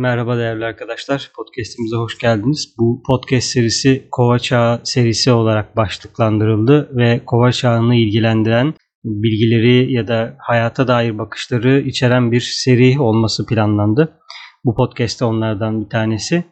Merhaba değerli arkadaşlar. Podcast'imize hoş geldiniz. Bu podcast serisi Kova Çağı serisi olarak başlıklandırıldı ve Kova Çağı'nı ilgilendiren bilgileri ya da hayata dair bakışları içeren bir seri olması planlandı. Bu podcast onlardan bir tanesi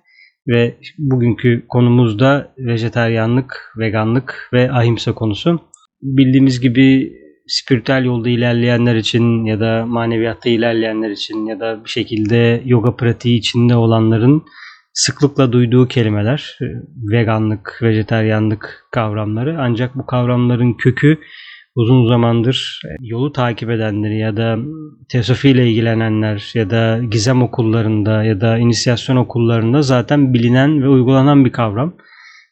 ve bugünkü konumuz da vejeteryanlık, veganlık ve ahimsa konusu. Bildiğimiz gibi spiritüel yolda ilerleyenler için ya da maneviyatta ilerleyenler için ya da bir şekilde yoga pratiği içinde olanların sıklıkla duyduğu kelimeler veganlık, vejeteryanlık kavramları. Ancak bu kavramların kökü uzun zamandır yolu takip edenleri ya da teosofi ile ilgilenenler ya da gizem okullarında ya da inisiyasyon okullarında zaten bilinen ve uygulanan bir kavram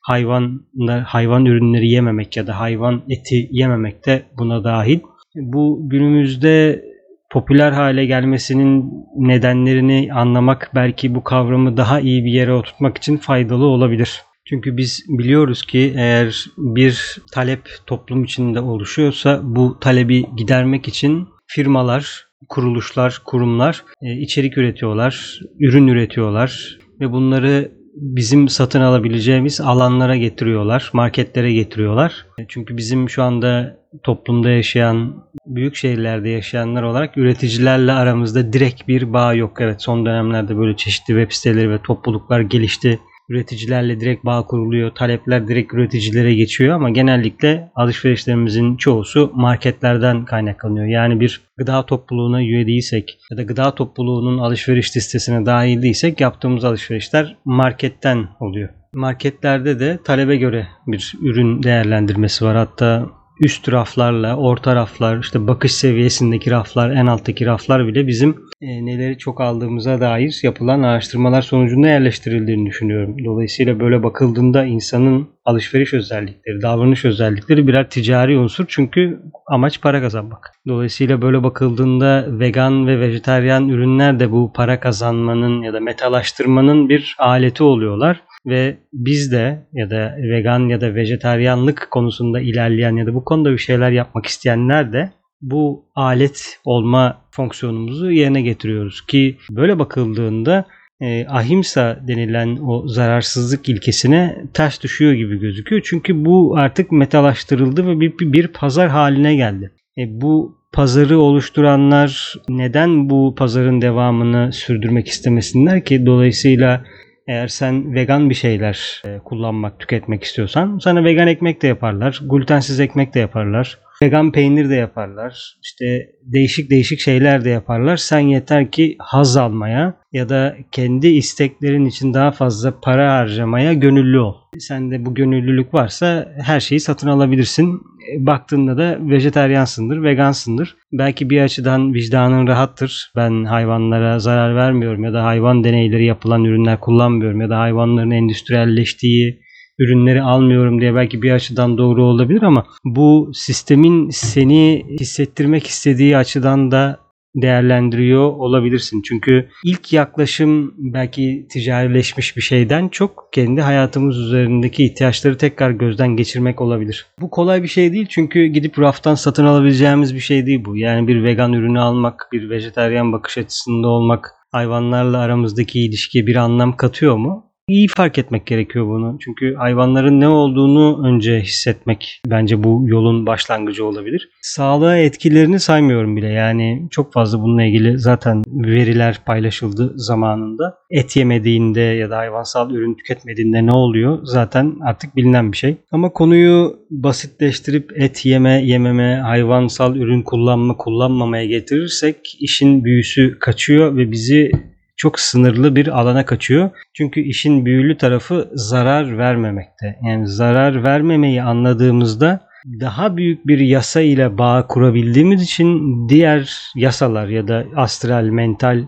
hayvan hayvan ürünleri yememek ya da hayvan eti yememek de buna dahil. Bu günümüzde popüler hale gelmesinin nedenlerini anlamak belki bu kavramı daha iyi bir yere oturtmak için faydalı olabilir. Çünkü biz biliyoruz ki eğer bir talep toplum içinde oluşuyorsa bu talebi gidermek için firmalar, kuruluşlar, kurumlar e, içerik üretiyorlar, ürün üretiyorlar ve bunları bizim satın alabileceğimiz alanlara getiriyorlar, marketlere getiriyorlar. Çünkü bizim şu anda toplumda yaşayan, büyük şehirlerde yaşayanlar olarak üreticilerle aramızda direkt bir bağ yok. Evet son dönemlerde böyle çeşitli web siteleri ve topluluklar gelişti üreticilerle direkt bağ kuruluyor. Talepler direkt üreticilere geçiyor ama genellikle alışverişlerimizin çoğusu marketlerden kaynaklanıyor. Yani bir gıda topluluğuna üye değilsek ya da gıda topluluğunun alışveriş listesine dahil değilsek yaptığımız alışverişler marketten oluyor. Marketlerde de talebe göre bir ürün değerlendirmesi var. Hatta üst raflarla, orta raflar, işte bakış seviyesindeki raflar, en alttaki raflar bile bizim e, neleri çok aldığımıza dair yapılan araştırmalar sonucunda yerleştirildiğini düşünüyorum. Dolayısıyla böyle bakıldığında insanın alışveriş özellikleri, davranış özellikleri birer ticari unsur çünkü amaç para kazanmak. Dolayısıyla böyle bakıldığında vegan ve vejeteryan ürünler de bu para kazanmanın ya da metalaştırmanın bir aleti oluyorlar ve biz de ya da vegan ya da vejeteryanlık konusunda ilerleyen ya da bu konuda bir şeyler yapmak isteyenler de bu alet olma fonksiyonumuzu yerine getiriyoruz ki böyle bakıldığında e, ahimsa denilen o zararsızlık ilkesine ters düşüyor gibi gözüküyor. Çünkü bu artık metalaştırıldı ve bir, bir pazar haline geldi. E, bu pazarı oluşturanlar neden bu pazarın devamını sürdürmek istemesinler ki? Dolayısıyla eğer sen vegan bir şeyler e, kullanmak, tüketmek istiyorsan sana vegan ekmek de yaparlar, glutensiz ekmek de yaparlar, vegan peynir de yaparlar. İşte değişik değişik şeyler de yaparlar. Sen yeter ki haz almaya ya da kendi isteklerin için daha fazla para harcamaya gönüllü ol. Sende bu gönüllülük varsa her şeyi satın alabilirsin. E, baktığında da vejeteryansındır, vegansındır. Belki bir açıdan vicdanın rahattır. Ben hayvanlara zarar vermiyorum ya da hayvan deneyleri yapılan ürünler kullanmıyorum ya da hayvanların endüstriyelleştiği ürünleri almıyorum diye belki bir açıdan doğru olabilir ama bu sistemin seni hissettirmek istediği açıdan da değerlendiriyor olabilirsin. Çünkü ilk yaklaşım belki ticarileşmiş bir şeyden çok kendi hayatımız üzerindeki ihtiyaçları tekrar gözden geçirmek olabilir. Bu kolay bir şey değil çünkü gidip raftan satın alabileceğimiz bir şey değil bu. Yani bir vegan ürünü almak, bir vejeteryan bakış açısında olmak hayvanlarla aramızdaki ilişkiye bir anlam katıyor mu? İyi fark etmek gerekiyor bunu. Çünkü hayvanların ne olduğunu önce hissetmek bence bu yolun başlangıcı olabilir. Sağlığa etkilerini saymıyorum bile. Yani çok fazla bununla ilgili zaten veriler paylaşıldı zamanında. Et yemediğinde ya da hayvansal ürün tüketmediğinde ne oluyor zaten artık bilinen bir şey. Ama konuyu basitleştirip et yeme, yememe, hayvansal ürün kullanma, kullanmamaya getirirsek işin büyüsü kaçıyor ve bizi çok sınırlı bir alana kaçıyor. Çünkü işin büyülü tarafı zarar vermemekte. Yani zarar vermemeyi anladığımızda daha büyük bir yasa ile bağ kurabildiğimiz için diğer yasalar ya da astral, mental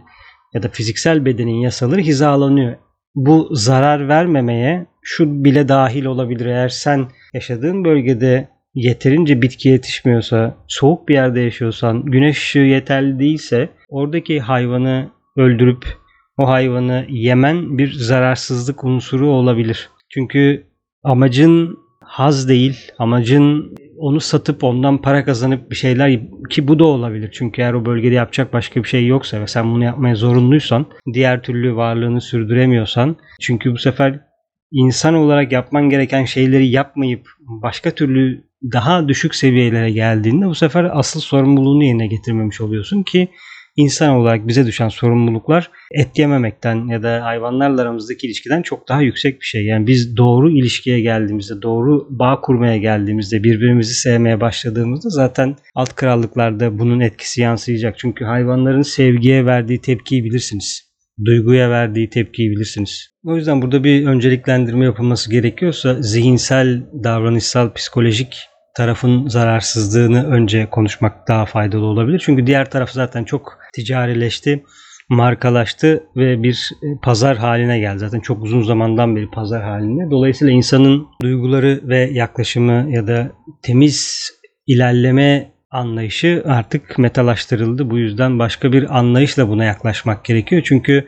ya da fiziksel bedenin yasaları hizalanıyor. Bu zarar vermemeye şu bile dahil olabilir. Eğer sen yaşadığın bölgede yeterince bitki yetişmiyorsa, soğuk bir yerde yaşıyorsan, güneş ışığı yeterli değilse oradaki hayvanı öldürüp o hayvanı yemen bir zararsızlık unsuru olabilir. Çünkü amacın haz değil, amacın onu satıp ondan para kazanıp bir şeyler ki bu da olabilir. Çünkü eğer o bölgede yapacak başka bir şey yoksa ve sen bunu yapmaya zorunluysan diğer türlü varlığını sürdüremiyorsan çünkü bu sefer insan olarak yapman gereken şeyleri yapmayıp başka türlü daha düşük seviyelere geldiğinde bu sefer asıl sorumluluğunu yerine getirmemiş oluyorsun ki insan olarak bize düşen sorumluluklar et yememekten ya da hayvanlarla aramızdaki ilişkiden çok daha yüksek bir şey. Yani biz doğru ilişkiye geldiğimizde, doğru bağ kurmaya geldiğimizde, birbirimizi sevmeye başladığımızda zaten alt krallıklarda bunun etkisi yansıyacak. Çünkü hayvanların sevgiye verdiği tepkiyi bilirsiniz. Duyguya verdiği tepkiyi bilirsiniz. O yüzden burada bir önceliklendirme yapılması gerekiyorsa zihinsel, davranışsal, psikolojik tarafın zararsızlığını önce konuşmak daha faydalı olabilir. Çünkü diğer taraf zaten çok ticarileşti, markalaştı ve bir e, pazar haline geldi. Zaten çok uzun zamandan beri pazar halinde. Dolayısıyla insanın duyguları ve yaklaşımı ya da temiz ilerleme anlayışı artık metalaştırıldı. Bu yüzden başka bir anlayışla buna yaklaşmak gerekiyor. Çünkü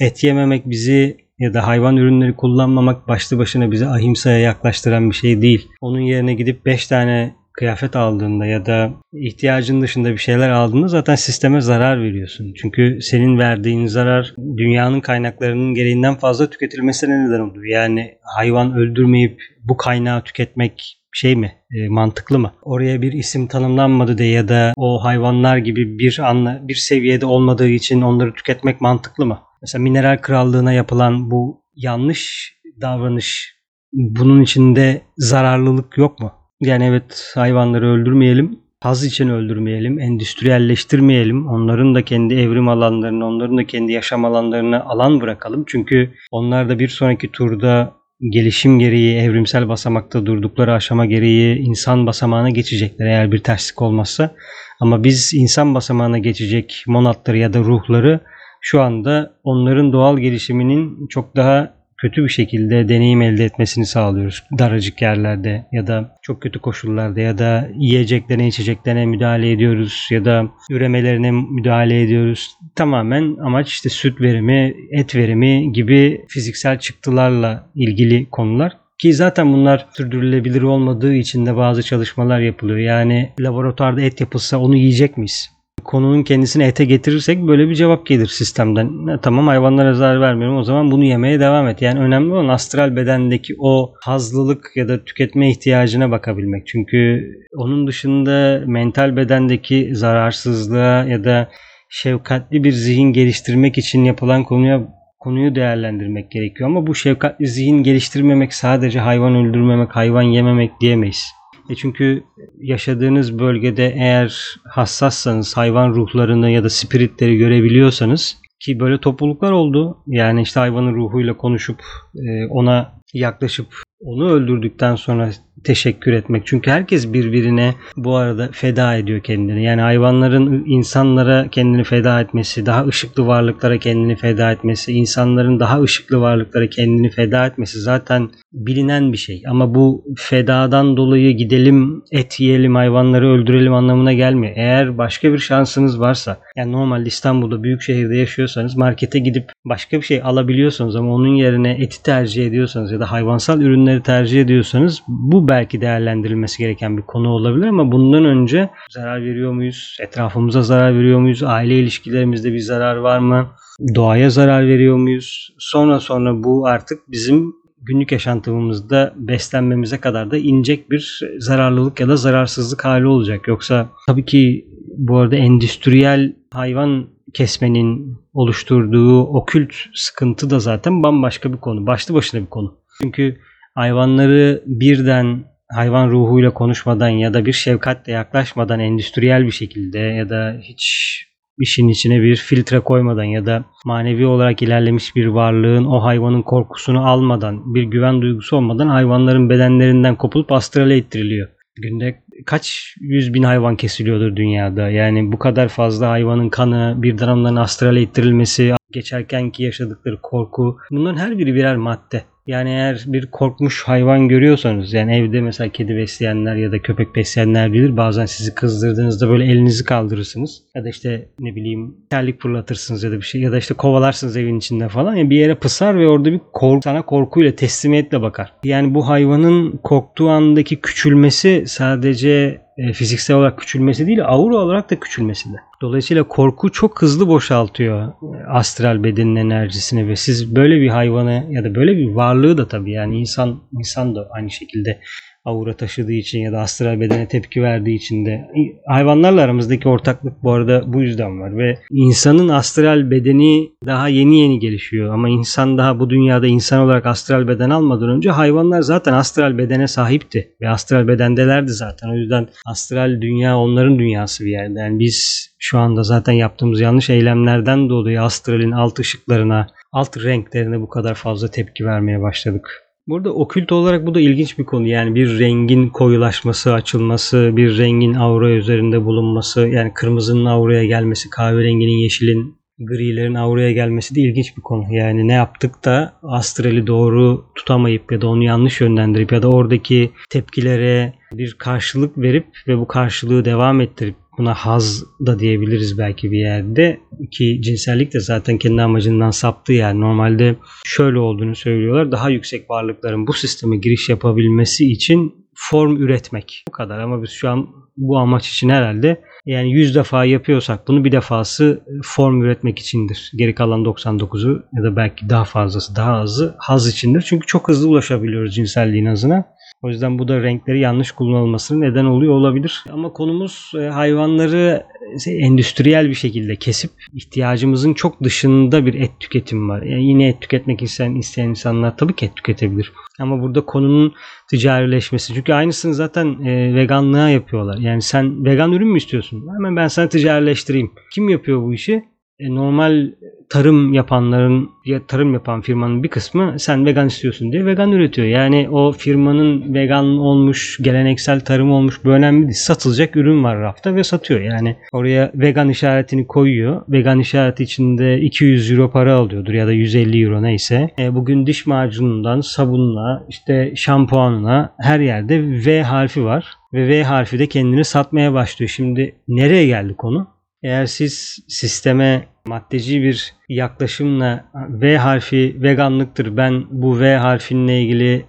et yememek bizi ya da hayvan ürünleri kullanmamak başlı başına bizi ahimsaya yaklaştıran bir şey değil. Onun yerine gidip 5 tane kıyafet aldığında ya da ihtiyacın dışında bir şeyler aldığında zaten sisteme zarar veriyorsun. Çünkü senin verdiğin zarar dünyanın kaynaklarının gereğinden fazla tüketilmesine neden oluyor. Yani hayvan öldürmeyip bu kaynağı tüketmek şey mi e, mantıklı mı? Oraya bir isim tanımlanmadı diye ya da o hayvanlar gibi bir anla bir seviyede olmadığı için onları tüketmek mantıklı mı? Mesela mineral krallığına yapılan bu yanlış davranış bunun içinde zararlılık yok mu? Yani evet hayvanları öldürmeyelim, haz için öldürmeyelim, endüstriyelleştirmeyelim. Onların da kendi evrim alanlarını, onların da kendi yaşam alanlarına alan bırakalım. Çünkü onlar da bir sonraki turda gelişim gereği, evrimsel basamakta durdukları aşama gereği insan basamağına geçecekler eğer bir terslik olmazsa. Ama biz insan basamağına geçecek monatları ya da ruhları şu anda onların doğal gelişiminin çok daha kötü bir şekilde deneyim elde etmesini sağlıyoruz. Daracık yerlerde ya da çok kötü koşullarda ya da yiyeceklerine içeceklerine müdahale ediyoruz ya da üremelerine müdahale ediyoruz. Tamamen amaç işte süt verimi, et verimi gibi fiziksel çıktılarla ilgili konular. Ki zaten bunlar sürdürülebilir olmadığı için de bazı çalışmalar yapılıyor. Yani laboratuvarda et yapılsa onu yiyecek miyiz? Konunun kendisini ete getirirsek böyle bir cevap gelir sistemden. E, tamam hayvanlara zarar vermiyorum o zaman bunu yemeye devam et. Yani önemli olan astral bedendeki o hazlılık ya da tüketme ihtiyacına bakabilmek. Çünkü onun dışında mental bedendeki zararsızlığa ya da şefkatli bir zihin geliştirmek için yapılan konuya konuyu değerlendirmek gerekiyor. Ama bu şefkatli zihin geliştirmemek sadece hayvan öldürmemek, hayvan yememek diyemeyiz. E çünkü yaşadığınız bölgede eğer hassassanız hayvan ruhlarını ya da spiritleri görebiliyorsanız ki böyle topluluklar oldu. Yani işte hayvanın ruhuyla konuşup e, ona yaklaşıp onu öldürdükten sonra teşekkür etmek. Çünkü herkes birbirine bu arada feda ediyor kendini. Yani hayvanların insanlara kendini feda etmesi, daha ışıklı varlıklara kendini feda etmesi, insanların daha ışıklı varlıklara kendini feda etmesi zaten bilinen bir şey. Ama bu fedadan dolayı gidelim et yiyelim hayvanları öldürelim anlamına gelmiyor. Eğer başka bir şansınız varsa yani normalde İstanbul'da büyük şehirde yaşıyorsanız markete gidip başka bir şey alabiliyorsanız ama onun yerine eti tercih ediyorsanız ya da hayvansal ürünleri tercih ediyorsanız bu belki değerlendirilmesi gereken bir konu olabilir ama bundan önce zarar veriyor muyuz? Etrafımıza zarar veriyor muyuz? Aile ilişkilerimizde bir zarar var mı? Doğaya zarar veriyor muyuz? Sonra sonra bu artık bizim günlük yaşantımızda beslenmemize kadar da inecek bir zararlılık ya da zararsızlık hali olacak. Yoksa tabii ki bu arada endüstriyel hayvan kesmenin oluşturduğu okült sıkıntı da zaten bambaşka bir konu. Başlı başına bir konu. Çünkü hayvanları birden hayvan ruhuyla konuşmadan ya da bir şefkatle yaklaşmadan endüstriyel bir şekilde ya da hiç işin içine bir filtre koymadan ya da manevi olarak ilerlemiş bir varlığın o hayvanın korkusunu almadan, bir güven duygusu olmadan hayvanların bedenlerinden kopulup astrale ittiriliyor. Günde kaç yüz bin hayvan kesiliyordur dünyada. Yani bu kadar fazla hayvanın kanı birden onların astrale ittirilmesi, geçerkenki yaşadıkları korku bunların her biri birer madde. Yani eğer bir korkmuş hayvan görüyorsanız yani evde mesela kedi besleyenler ya da köpek besleyenler bilir. Bazen sizi kızdırdığınızda böyle elinizi kaldırırsınız. Ya da işte ne bileyim terlik fırlatırsınız ya da bir şey ya da işte kovalarsınız evin içinde falan. Yani bir yere pısar ve orada bir korku, sana korkuyla teslimiyetle bakar. Yani bu hayvanın korktuğu andaki küçülmesi sadece e, fiziksel olarak küçülmesi değil aura olarak da küçülmesi de. Dolayısıyla korku çok hızlı boşaltıyor e, astral bedenin enerjisini ve siz böyle bir hayvanı ya da böyle bir varlığı da tabii yani insan insan da aynı şekilde aura taşıdığı için ya da astral bedene tepki verdiği için de. Hayvanlarla aramızdaki ortaklık bu arada bu yüzden var ve insanın astral bedeni daha yeni yeni gelişiyor. Ama insan daha bu dünyada insan olarak astral beden almadan önce hayvanlar zaten astral bedene sahipti ve astral bedendelerdi zaten. O yüzden astral dünya onların dünyası bir yerde. Yani biz şu anda zaten yaptığımız yanlış eylemlerden dolayı astralin alt ışıklarına alt renklerine bu kadar fazla tepki vermeye başladık. Burada okült olarak bu da ilginç bir konu. Yani bir rengin koyulaşması, açılması, bir rengin aura üzerinde bulunması, yani kırmızının auraya gelmesi, kahverenginin, yeşilin, grilerin auraya gelmesi de ilginç bir konu. Yani ne yaptık da astrali doğru tutamayıp ya da onu yanlış yönlendirip ya da oradaki tepkilere bir karşılık verip ve bu karşılığı devam ettirip Buna haz da diyebiliriz belki bir yerde. Ki cinsellik de zaten kendi amacından saptı yani. Normalde şöyle olduğunu söylüyorlar. Daha yüksek varlıkların bu sisteme giriş yapabilmesi için form üretmek. Bu kadar ama biz şu an bu amaç için herhalde yani 100 defa yapıyorsak bunu bir defası form üretmek içindir. Geri kalan 99'u ya da belki daha fazlası daha azı haz içindir. Çünkü çok hızlı ulaşabiliyoruz cinselliğin azına. O yüzden bu da renkleri yanlış kullanılmasının neden oluyor olabilir. Ama konumuz e, hayvanları e, endüstriyel bir şekilde kesip ihtiyacımızın çok dışında bir et tüketimi var. Yani yine et tüketmek isteyen, isteyen insanlar tabii ki et tüketebilir. Ama burada konunun ticarileşmesi. Çünkü aynısını zaten e, veganlığa yapıyorlar. Yani sen vegan ürün mü istiyorsun? Hemen ben sana ticarileştireyim. Kim yapıyor bu işi? E, normal tarım yapanların ya tarım yapan firmanın bir kısmı sen vegan istiyorsun diye vegan üretiyor. Yani o firmanın vegan olmuş, geleneksel tarım olmuş bu önemli değil. Satılacak ürün var rafta ve satıyor. Yani oraya vegan işaretini koyuyor. Vegan işareti içinde 200 euro para alıyordur ya da 150 euro neyse. E, bugün diş macunundan sabunla işte şampuanına her yerde V harfi var. Ve V harfi de kendini satmaya başlıyor. Şimdi nereye geldi konu? Eğer siz sisteme maddeci bir yaklaşımla V harfi veganlıktır ben bu V harfinle ilgili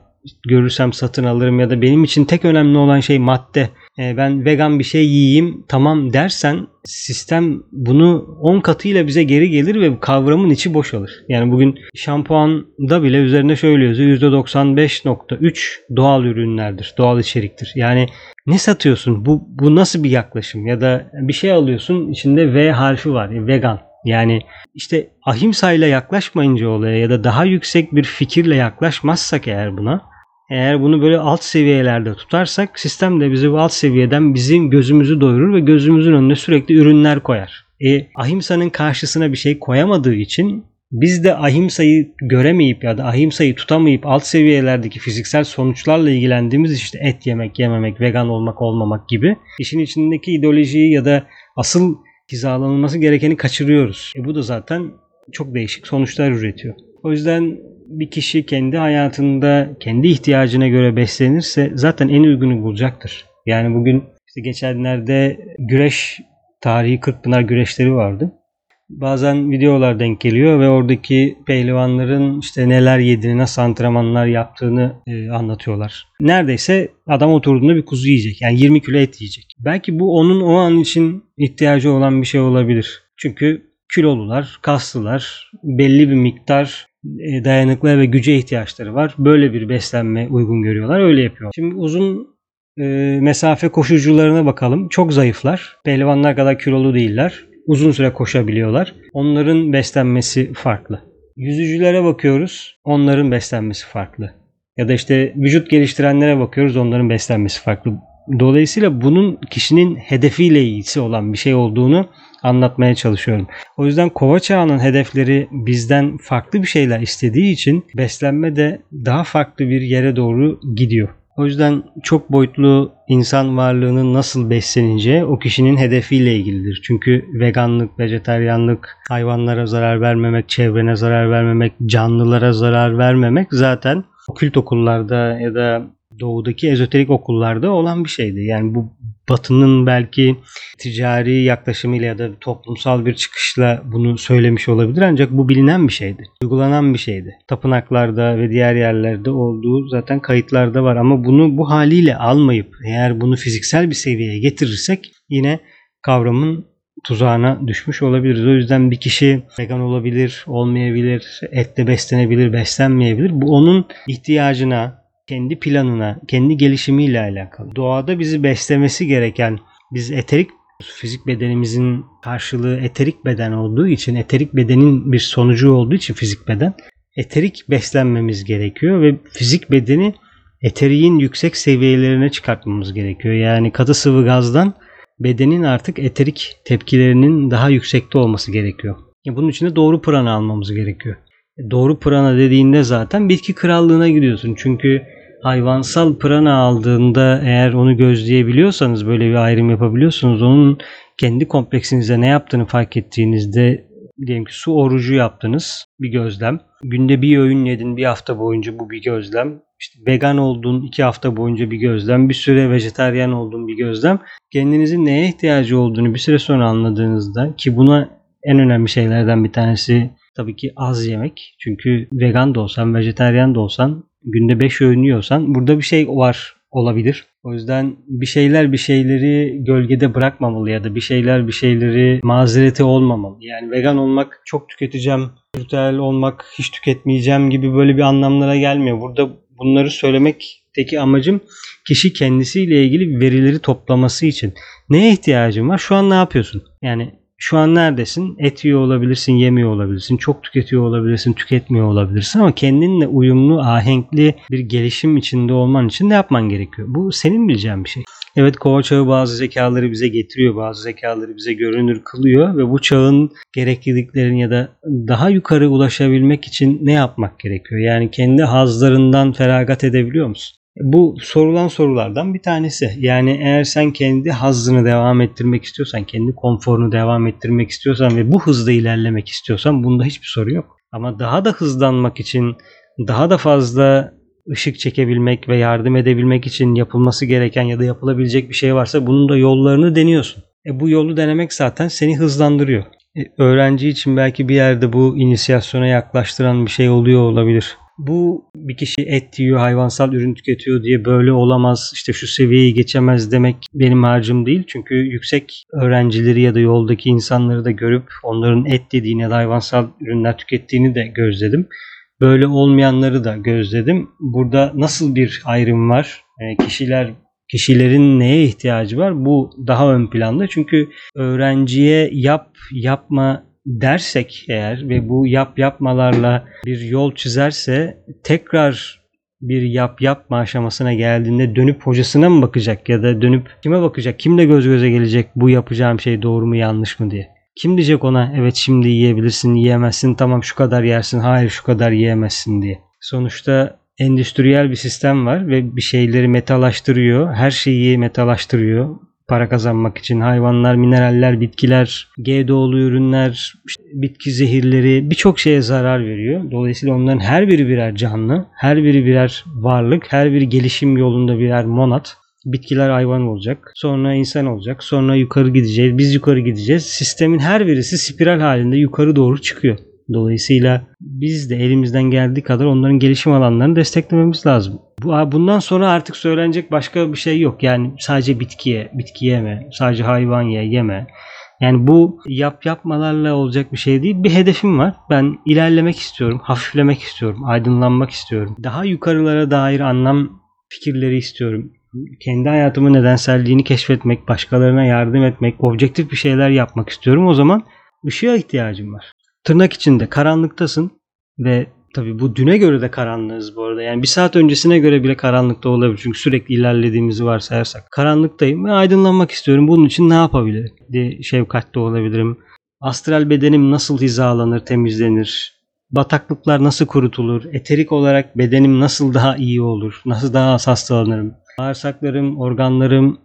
görürsem satın alırım ya da benim için tek önemli olan şey madde ben vegan bir şey yiyeyim tamam dersen sistem bunu 10 katıyla bize geri gelir ve kavramın içi boşalır. Yani bugün şampuanda bile üzerinde şöyle yazıyor %95.3 doğal ürünlerdir, doğal içeriktir. Yani ne satıyorsun? Bu, bu nasıl bir yaklaşım? Ya da bir şey alıyorsun içinde V harfi var. Yani vegan. Yani işte ahimsa ile yaklaşmayınca olaya ya da daha yüksek bir fikirle yaklaşmazsak eğer buna eğer bunu böyle alt seviyelerde tutarsak sistem de bizi bu alt seviyeden bizim gözümüzü doyurur ve gözümüzün önüne sürekli ürünler koyar. E, ahimsanın karşısına bir şey koyamadığı için biz de ahimsayı göremeyip ya da ahimsayı tutamayıp alt seviyelerdeki fiziksel sonuçlarla ilgilendiğimiz işte et yemek, yememek, vegan olmak, olmamak gibi işin içindeki ideolojiyi ya da asıl hizalanılması gerekeni kaçırıyoruz. E bu da zaten çok değişik sonuçlar üretiyor. O yüzden bir kişi kendi hayatında kendi ihtiyacına göre beslenirse zaten en uygunu bulacaktır. Yani bugün işte geçenlerde güreş tarihi Kırkpınar güreşleri vardı bazen videolar denk geliyor ve oradaki pehlivanların işte neler yediğini, nasıl antrenmanlar yaptığını e, anlatıyorlar. Neredeyse adam oturduğunda bir kuzu yiyecek. Yani 20 kilo et yiyecek. Belki bu onun o an için ihtiyacı olan bir şey olabilir. Çünkü kilolular, kaslılar, belli bir miktar e, dayanıklı ve güce ihtiyaçları var. Böyle bir beslenme uygun görüyorlar. Öyle yapıyor. Şimdi uzun e, mesafe koşucularına bakalım. Çok zayıflar. Pehlivanlar kadar kilolu değiller uzun süre koşabiliyorlar. Onların beslenmesi farklı. Yüzücülere bakıyoruz. Onların beslenmesi farklı. Ya da işte vücut geliştirenlere bakıyoruz. Onların beslenmesi farklı. Dolayısıyla bunun kişinin hedefiyle ilgisi olan bir şey olduğunu anlatmaya çalışıyorum. O yüzden kova çağının hedefleri bizden farklı bir şeyler istediği için beslenme de daha farklı bir yere doğru gidiyor. O yüzden çok boyutlu insan varlığının nasıl besleneceği o kişinin hedefiyle ilgilidir. Çünkü veganlık, vejetaryenlik, hayvanlara zarar vermemek, çevrene zarar vermemek, canlılara zarar vermemek zaten okült okullarda ya da doğudaki ezoterik okullarda olan bir şeydi. Yani bu Batı'nın belki ticari yaklaşımıyla ya da toplumsal bir çıkışla bunu söylemiş olabilir ancak bu bilinen bir şeydi. Uygulanan bir şeydi. Tapınaklarda ve diğer yerlerde olduğu zaten kayıtlarda var ama bunu bu haliyle almayıp eğer bunu fiziksel bir seviyeye getirirsek yine kavramın tuzağına düşmüş olabiliriz. O yüzden bir kişi vegan olabilir, olmayabilir, etle beslenebilir, beslenmeyebilir. Bu onun ihtiyacına, kendi planına, kendi gelişimiyle alakalı. Doğada bizi beslemesi gereken, biz eterik fizik bedenimizin karşılığı eterik beden olduğu için, eterik bedenin bir sonucu olduğu için fizik beden, eterik beslenmemiz gerekiyor ve fizik bedeni eteriğin yüksek seviyelerine çıkartmamız gerekiyor. Yani katı sıvı gazdan bedenin artık eterik tepkilerinin daha yüksekte olması gerekiyor. Bunun için de doğru prana almamız gerekiyor. Doğru prana dediğinde zaten bitki krallığına gidiyorsun. Çünkü hayvansal prana aldığında eğer onu gözleyebiliyorsanız böyle bir ayrım yapabiliyorsunuz. Onun kendi kompleksinize ne yaptığını fark ettiğinizde diyelim ki su orucu yaptınız bir gözlem. Günde bir öğün yedin bir hafta boyunca bu bir gözlem. İşte vegan olduğun iki hafta boyunca bir gözlem. Bir süre vejetaryen olduğun bir gözlem. Kendinizin neye ihtiyacı olduğunu bir süre sonra anladığınızda ki buna en önemli şeylerden bir tanesi tabii ki az yemek. Çünkü vegan da olsan, vejetaryen de olsan günde 5 öğün yiyorsan burada bir şey var olabilir. O yüzden bir şeyler bir şeyleri gölgede bırakmamalı ya da bir şeyler bir şeyleri mazereti olmamalı. Yani vegan olmak çok tüketeceğim, ritüel olmak hiç tüketmeyeceğim gibi böyle bir anlamlara gelmiyor. Burada bunları söylemekteki amacım kişi kendisiyle ilgili verileri toplaması için. Neye ihtiyacın var? Şu an ne yapıyorsun? Yani şu an neredesin? Et yiyor olabilirsin, yemiyor olabilirsin, çok tüketiyor olabilirsin, tüketmiyor olabilirsin ama kendinle uyumlu, ahenkli bir gelişim içinde olman için ne yapman gerekiyor? Bu senin bileceğin bir şey. Evet kova çağı bazı zekaları bize getiriyor, bazı zekaları bize görünür kılıyor ve bu çağın gerekliliklerini ya da daha yukarı ulaşabilmek için ne yapmak gerekiyor? Yani kendi hazlarından feragat edebiliyor musun? Bu sorulan sorulardan bir tanesi. Yani eğer sen kendi hazzını devam ettirmek istiyorsan, kendi konforunu devam ettirmek istiyorsan ve bu hızda ilerlemek istiyorsan bunda hiçbir soru yok. Ama daha da hızlanmak için, daha da fazla ışık çekebilmek ve yardım edebilmek için yapılması gereken ya da yapılabilecek bir şey varsa bunun da yollarını deniyorsun. E bu yolu denemek zaten seni hızlandırıyor. E, öğrenci için belki bir yerde bu inisiyasyona yaklaştıran bir şey oluyor olabilir bu bir kişi et yiyor, hayvansal ürün tüketiyor diye böyle olamaz, işte şu seviyeyi geçemez demek benim harcım değil. Çünkü yüksek öğrencileri ya da yoldaki insanları da görüp onların et dediğini ya da hayvansal ürünler tükettiğini de gözledim. Böyle olmayanları da gözledim. Burada nasıl bir ayrım var? E, kişiler kişilerin neye ihtiyacı var? Bu daha ön planda. Çünkü öğrenciye yap yapma dersek eğer ve bu yap yapmalarla bir yol çizerse tekrar bir yap yapma aşamasına geldiğinde dönüp hocasına mı bakacak ya da dönüp kime bakacak? Kimle göz göze gelecek bu yapacağım şey doğru mu yanlış mı diye. Kim diyecek ona evet şimdi yiyebilirsin yiyemezsin tamam şu kadar yersin hayır şu kadar yiyemezsin diye. Sonuçta endüstriyel bir sistem var ve bir şeyleri metalaştırıyor. Her şeyi metalaştırıyor para kazanmak için hayvanlar, mineraller, bitkiler, GDO'lu ürünler, bitki zehirleri birçok şeye zarar veriyor. Dolayısıyla onların her biri birer canlı, her biri birer varlık, her biri gelişim yolunda birer monat. Bitkiler hayvan olacak, sonra insan olacak, sonra yukarı gideceğiz, biz yukarı gideceğiz. Sistemin her birisi spiral halinde yukarı doğru çıkıyor. Dolayısıyla biz de elimizden geldiği kadar onların gelişim alanlarını desteklememiz lazım. Bundan sonra artık söylenecek başka bir şey yok. Yani sadece bitkiye, bitki yeme, sadece hayvan ye, yeme. Yani bu yap yapmalarla olacak bir şey değil. Bir hedefim var. Ben ilerlemek istiyorum, hafiflemek istiyorum, aydınlanmak istiyorum. Daha yukarılara dair anlam fikirleri istiyorum. Kendi hayatımın nedenselliğini keşfetmek, başkalarına yardım etmek, objektif bir şeyler yapmak istiyorum. O zaman ışığa ihtiyacım var tırnak içinde karanlıktasın ve tabi bu düne göre de karanlığız bu arada. Yani bir saat öncesine göre bile karanlıkta olabilir. Çünkü sürekli ilerlediğimizi varsayarsak. Karanlıktayım ve aydınlanmak istiyorum. Bunun için ne yapabilirim diye şefkatli olabilirim. Astral bedenim nasıl hizalanır, temizlenir? bataklıklar nasıl kurutulur? Eterik olarak bedenim nasıl daha iyi olur? Nasıl daha az hastalanırım? Bağırsaklarım, organlarım,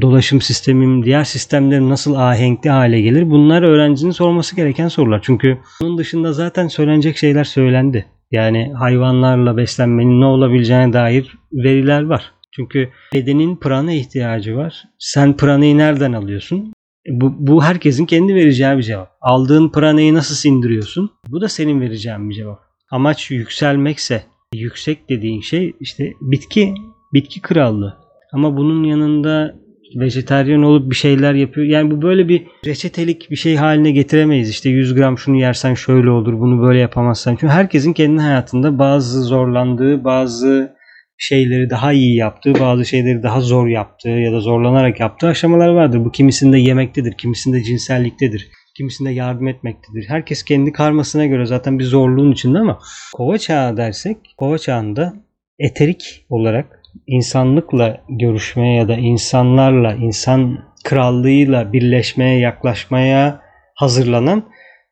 dolaşım sistemim, diğer sistemlerim nasıl ahenkli hale gelir? Bunlar öğrencinin sorması gereken sorular. Çünkü bunun dışında zaten söylenecek şeyler söylendi. Yani hayvanlarla beslenmenin ne olabileceğine dair veriler var. Çünkü bedenin prana ihtiyacı var. Sen pranayı nereden alıyorsun? Bu, bu herkesin kendi vereceği bir cevap. Aldığın pranayı nasıl sindiriyorsun? Bu da senin vereceğin bir cevap. Amaç yükselmekse yüksek dediğin şey işte bitki bitki krallığı. Ama bunun yanında vejetaryen olup bir şeyler yapıyor. Yani bu böyle bir reçetelik bir şey haline getiremeyiz. İşte 100 gram şunu yersen şöyle olur, bunu böyle yapamazsan. Çünkü herkesin kendi hayatında bazı zorlandığı, bazı şeyleri daha iyi yaptığı, bazı şeyleri daha zor yaptığı ya da zorlanarak yaptığı aşamalar vardır. Bu kimisinde yemektedir, kimisinde cinselliktedir, kimisinde yardım etmektedir. Herkes kendi karmasına göre zaten bir zorluğun içinde ama kova çağı dersek, kova çağında eterik olarak insanlıkla görüşmeye ya da insanlarla, insan krallığıyla birleşmeye, yaklaşmaya hazırlanan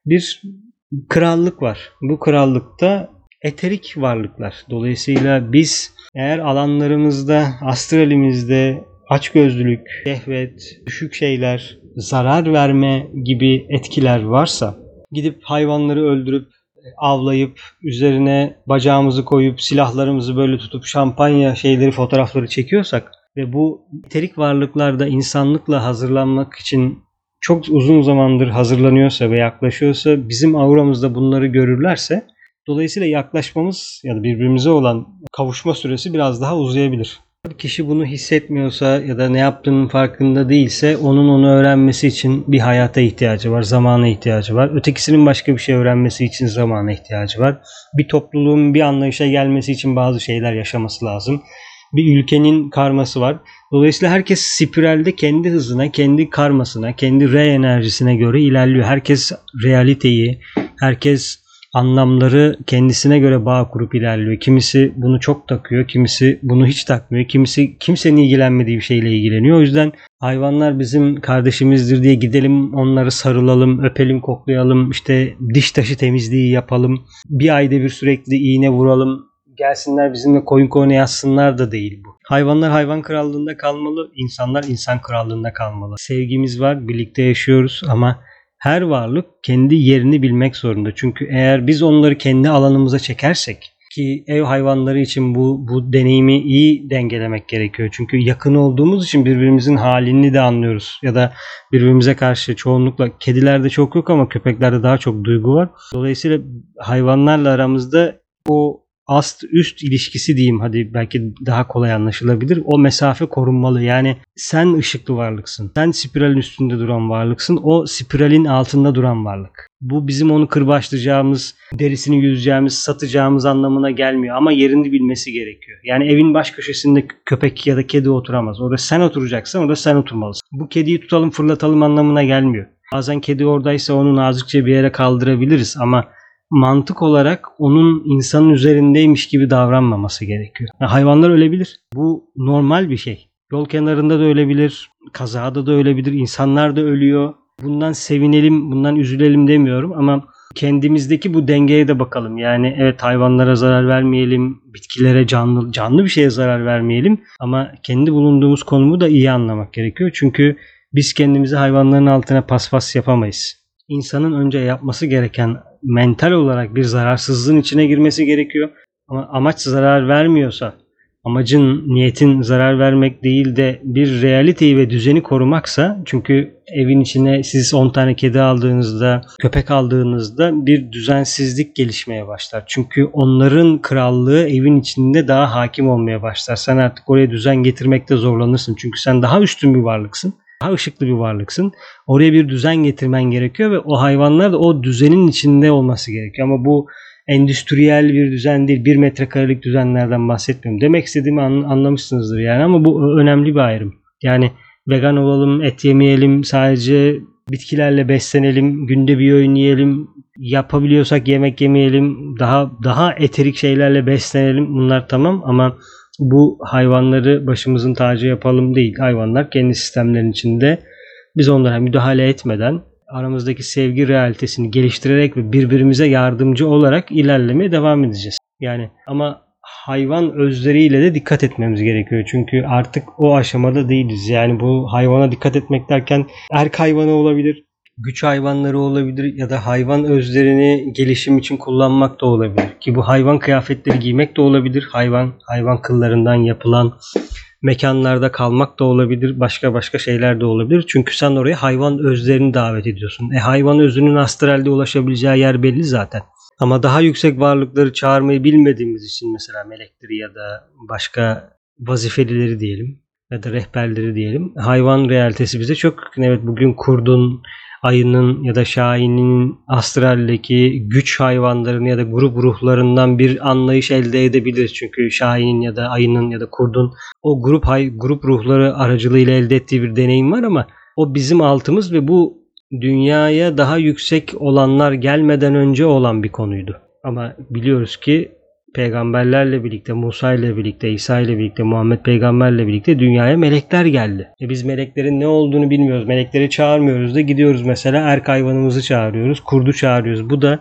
bir krallık var. Bu krallıkta eterik varlıklar. Dolayısıyla biz eğer alanlarımızda, astralimizde açgözlülük, şehvet, düşük şeyler, zarar verme gibi etkiler varsa gidip hayvanları öldürüp avlayıp üzerine bacağımızı koyup silahlarımızı böyle tutup şampanya şeyleri fotoğrafları çekiyorsak ve bu nitelik varlıklarda insanlıkla hazırlanmak için çok uzun zamandır hazırlanıyorsa ve yaklaşıyorsa bizim auramızda bunları görürlerse dolayısıyla yaklaşmamız ya da birbirimize olan kavuşma süresi biraz daha uzayabilir. Kişi bunu hissetmiyorsa ya da ne yaptığının farkında değilse onun onu öğrenmesi için bir hayata ihtiyacı var, zamana ihtiyacı var. Ötekisinin başka bir şey öğrenmesi için zamana ihtiyacı var. Bir topluluğun bir anlayışa gelmesi için bazı şeyler yaşaması lazım. Bir ülkenin karması var. Dolayısıyla herkes spiralde kendi hızına, kendi karmasına, kendi re enerjisine göre ilerliyor. Herkes realiteyi, herkes anlamları kendisine göre bağ kurup ilerliyor. Kimisi bunu çok takıyor, kimisi bunu hiç takmıyor, kimisi kimsenin ilgilenmediği bir şeyle ilgileniyor. O yüzden hayvanlar bizim kardeşimizdir diye gidelim onları sarılalım, öpelim, koklayalım, işte diş taşı temizliği yapalım, bir ayda bir sürekli iğne vuralım, gelsinler bizimle koyun koyuna yatsınlar da değil bu. Hayvanlar hayvan krallığında kalmalı, insanlar insan krallığında kalmalı. Sevgimiz var, birlikte yaşıyoruz ama her varlık kendi yerini bilmek zorunda. Çünkü eğer biz onları kendi alanımıza çekersek ki ev hayvanları için bu bu deneyimi iyi dengelemek gerekiyor. Çünkü yakın olduğumuz için birbirimizin halini de anlıyoruz ya da birbirimize karşı çoğunlukla kedilerde çok yok ama köpeklerde daha çok duygu var. Dolayısıyla hayvanlarla aramızda o ast üst ilişkisi diyeyim hadi belki daha kolay anlaşılabilir. O mesafe korunmalı. Yani sen ışıklı varlıksın. Sen spiralin üstünde duran varlıksın. O spiralin altında duran varlık. Bu bizim onu kırbaçlayacağımız, derisini yüzeceğimiz, satacağımız anlamına gelmiyor. Ama yerini bilmesi gerekiyor. Yani evin baş köşesinde köpek ya da kedi oturamaz. Orada sen oturacaksın, orada sen oturmalısın. Bu kediyi tutalım fırlatalım anlamına gelmiyor. Bazen kedi oradaysa onu nazikçe bir yere kaldırabiliriz ama mantık olarak onun insanın üzerindeymiş gibi davranmaması gerekiyor. Yani hayvanlar ölebilir. Bu normal bir şey. Yol kenarında da ölebilir, kazada da ölebilir, insanlar da ölüyor. Bundan sevinelim, bundan üzülelim demiyorum ama kendimizdeki bu dengeye de bakalım. Yani evet hayvanlara zarar vermeyelim, bitkilere canlı canlı bir şeye zarar vermeyelim ama kendi bulunduğumuz konumu da iyi anlamak gerekiyor. Çünkü biz kendimizi hayvanların altına paspas yapamayız. İnsanın önce yapması gereken mental olarak bir zararsızlığın içine girmesi gerekiyor. Ama amaç zarar vermiyorsa, amacın, niyetin zarar vermek değil de bir realiteyi ve düzeni korumaksa çünkü evin içine siz 10 tane kedi aldığınızda, köpek aldığınızda bir düzensizlik gelişmeye başlar. Çünkü onların krallığı evin içinde daha hakim olmaya başlar. Sen artık oraya düzen getirmekte zorlanırsın. Çünkü sen daha üstün bir varlıksın daha ışıklı bir varlıksın. Oraya bir düzen getirmen gerekiyor ve o hayvanlar da o düzenin içinde olması gerekiyor. Ama bu endüstriyel bir düzen değil, bir metrekarelik düzenlerden bahsetmiyorum. Demek istediğimi anlamışsınızdır yani ama bu önemli bir ayrım. Yani vegan olalım, et yemeyelim, sadece bitkilerle beslenelim, günde bir öğün yiyelim, yapabiliyorsak yemek yemeyelim, daha daha eterik şeylerle beslenelim. Bunlar tamam ama bu hayvanları başımızın tacı yapalım değil. Hayvanlar kendi sistemlerin içinde biz onlara müdahale etmeden aramızdaki sevgi realitesini geliştirerek ve birbirimize yardımcı olarak ilerlemeye devam edeceğiz. Yani ama hayvan özleriyle de dikkat etmemiz gerekiyor. Çünkü artık o aşamada değiliz. Yani bu hayvana dikkat etmek derken erk hayvanı olabilir, güç hayvanları olabilir ya da hayvan özlerini gelişim için kullanmak da olabilir. Ki bu hayvan kıyafetleri giymek de olabilir. Hayvan hayvan kıllarından yapılan mekanlarda kalmak da olabilir. Başka başka şeyler de olabilir. Çünkü sen oraya hayvan özlerini davet ediyorsun. E hayvan özünün astralde ulaşabileceği yer belli zaten. Ama daha yüksek varlıkları çağırmayı bilmediğimiz için mesela melekleri ya da başka vazifelileri diyelim ya da rehberleri diyelim. Hayvan realitesi bize çok evet bugün kurdun, ayının ya da şahinin astraldeki güç hayvanlarını ya da grup ruhlarından bir anlayış elde edebiliriz. Çünkü şahinin ya da ayının ya da kurdun o grup hay, grup ruhları aracılığıyla elde ettiği bir deneyim var ama o bizim altımız ve bu dünyaya daha yüksek olanlar gelmeden önce olan bir konuydu. Ama biliyoruz ki peygamberlerle birlikte, Musa ile birlikte, İsa ile birlikte, Muhammed peygamberle birlikte dünyaya melekler geldi. E biz meleklerin ne olduğunu bilmiyoruz. Melekleri çağırmıyoruz da gidiyoruz mesela erk hayvanımızı çağırıyoruz, kurdu çağırıyoruz. Bu da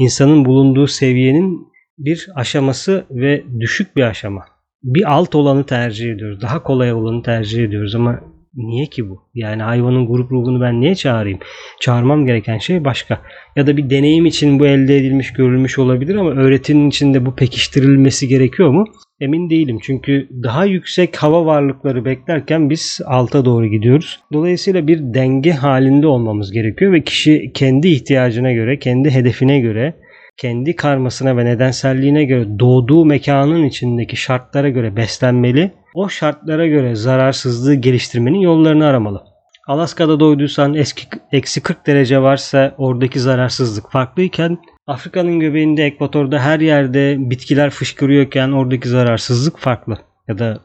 insanın bulunduğu seviyenin bir aşaması ve düşük bir aşama. Bir alt olanı tercih ediyoruz. Daha kolay olanı tercih ediyoruz ama Niye ki bu? Yani hayvanın grup ruhunu ben niye çağırayım? Çağırmam gereken şey başka. Ya da bir deneyim için bu elde edilmiş, görülmüş olabilir ama öğretinin içinde bu pekiştirilmesi gerekiyor mu? Emin değilim. Çünkü daha yüksek hava varlıkları beklerken biz alta doğru gidiyoruz. Dolayısıyla bir denge halinde olmamız gerekiyor ve kişi kendi ihtiyacına göre, kendi hedefine göre kendi karmasına ve nedenselliğine göre doğduğu mekanın içindeki şartlara göre beslenmeli o şartlara göre zararsızlığı geliştirmenin yollarını aramalı. Alaska'da doyduysan eski, eksi 40 derece varsa oradaki zararsızlık farklıyken Afrika'nın göbeğinde ekvatorda her yerde bitkiler fışkırıyorken oradaki zararsızlık farklı. Ya da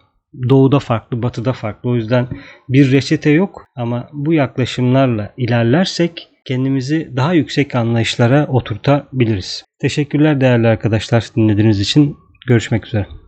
doğuda farklı, batıda farklı. O yüzden bir reçete yok ama bu yaklaşımlarla ilerlersek kendimizi daha yüksek anlayışlara oturtabiliriz. Teşekkürler değerli arkadaşlar dinlediğiniz için. Görüşmek üzere.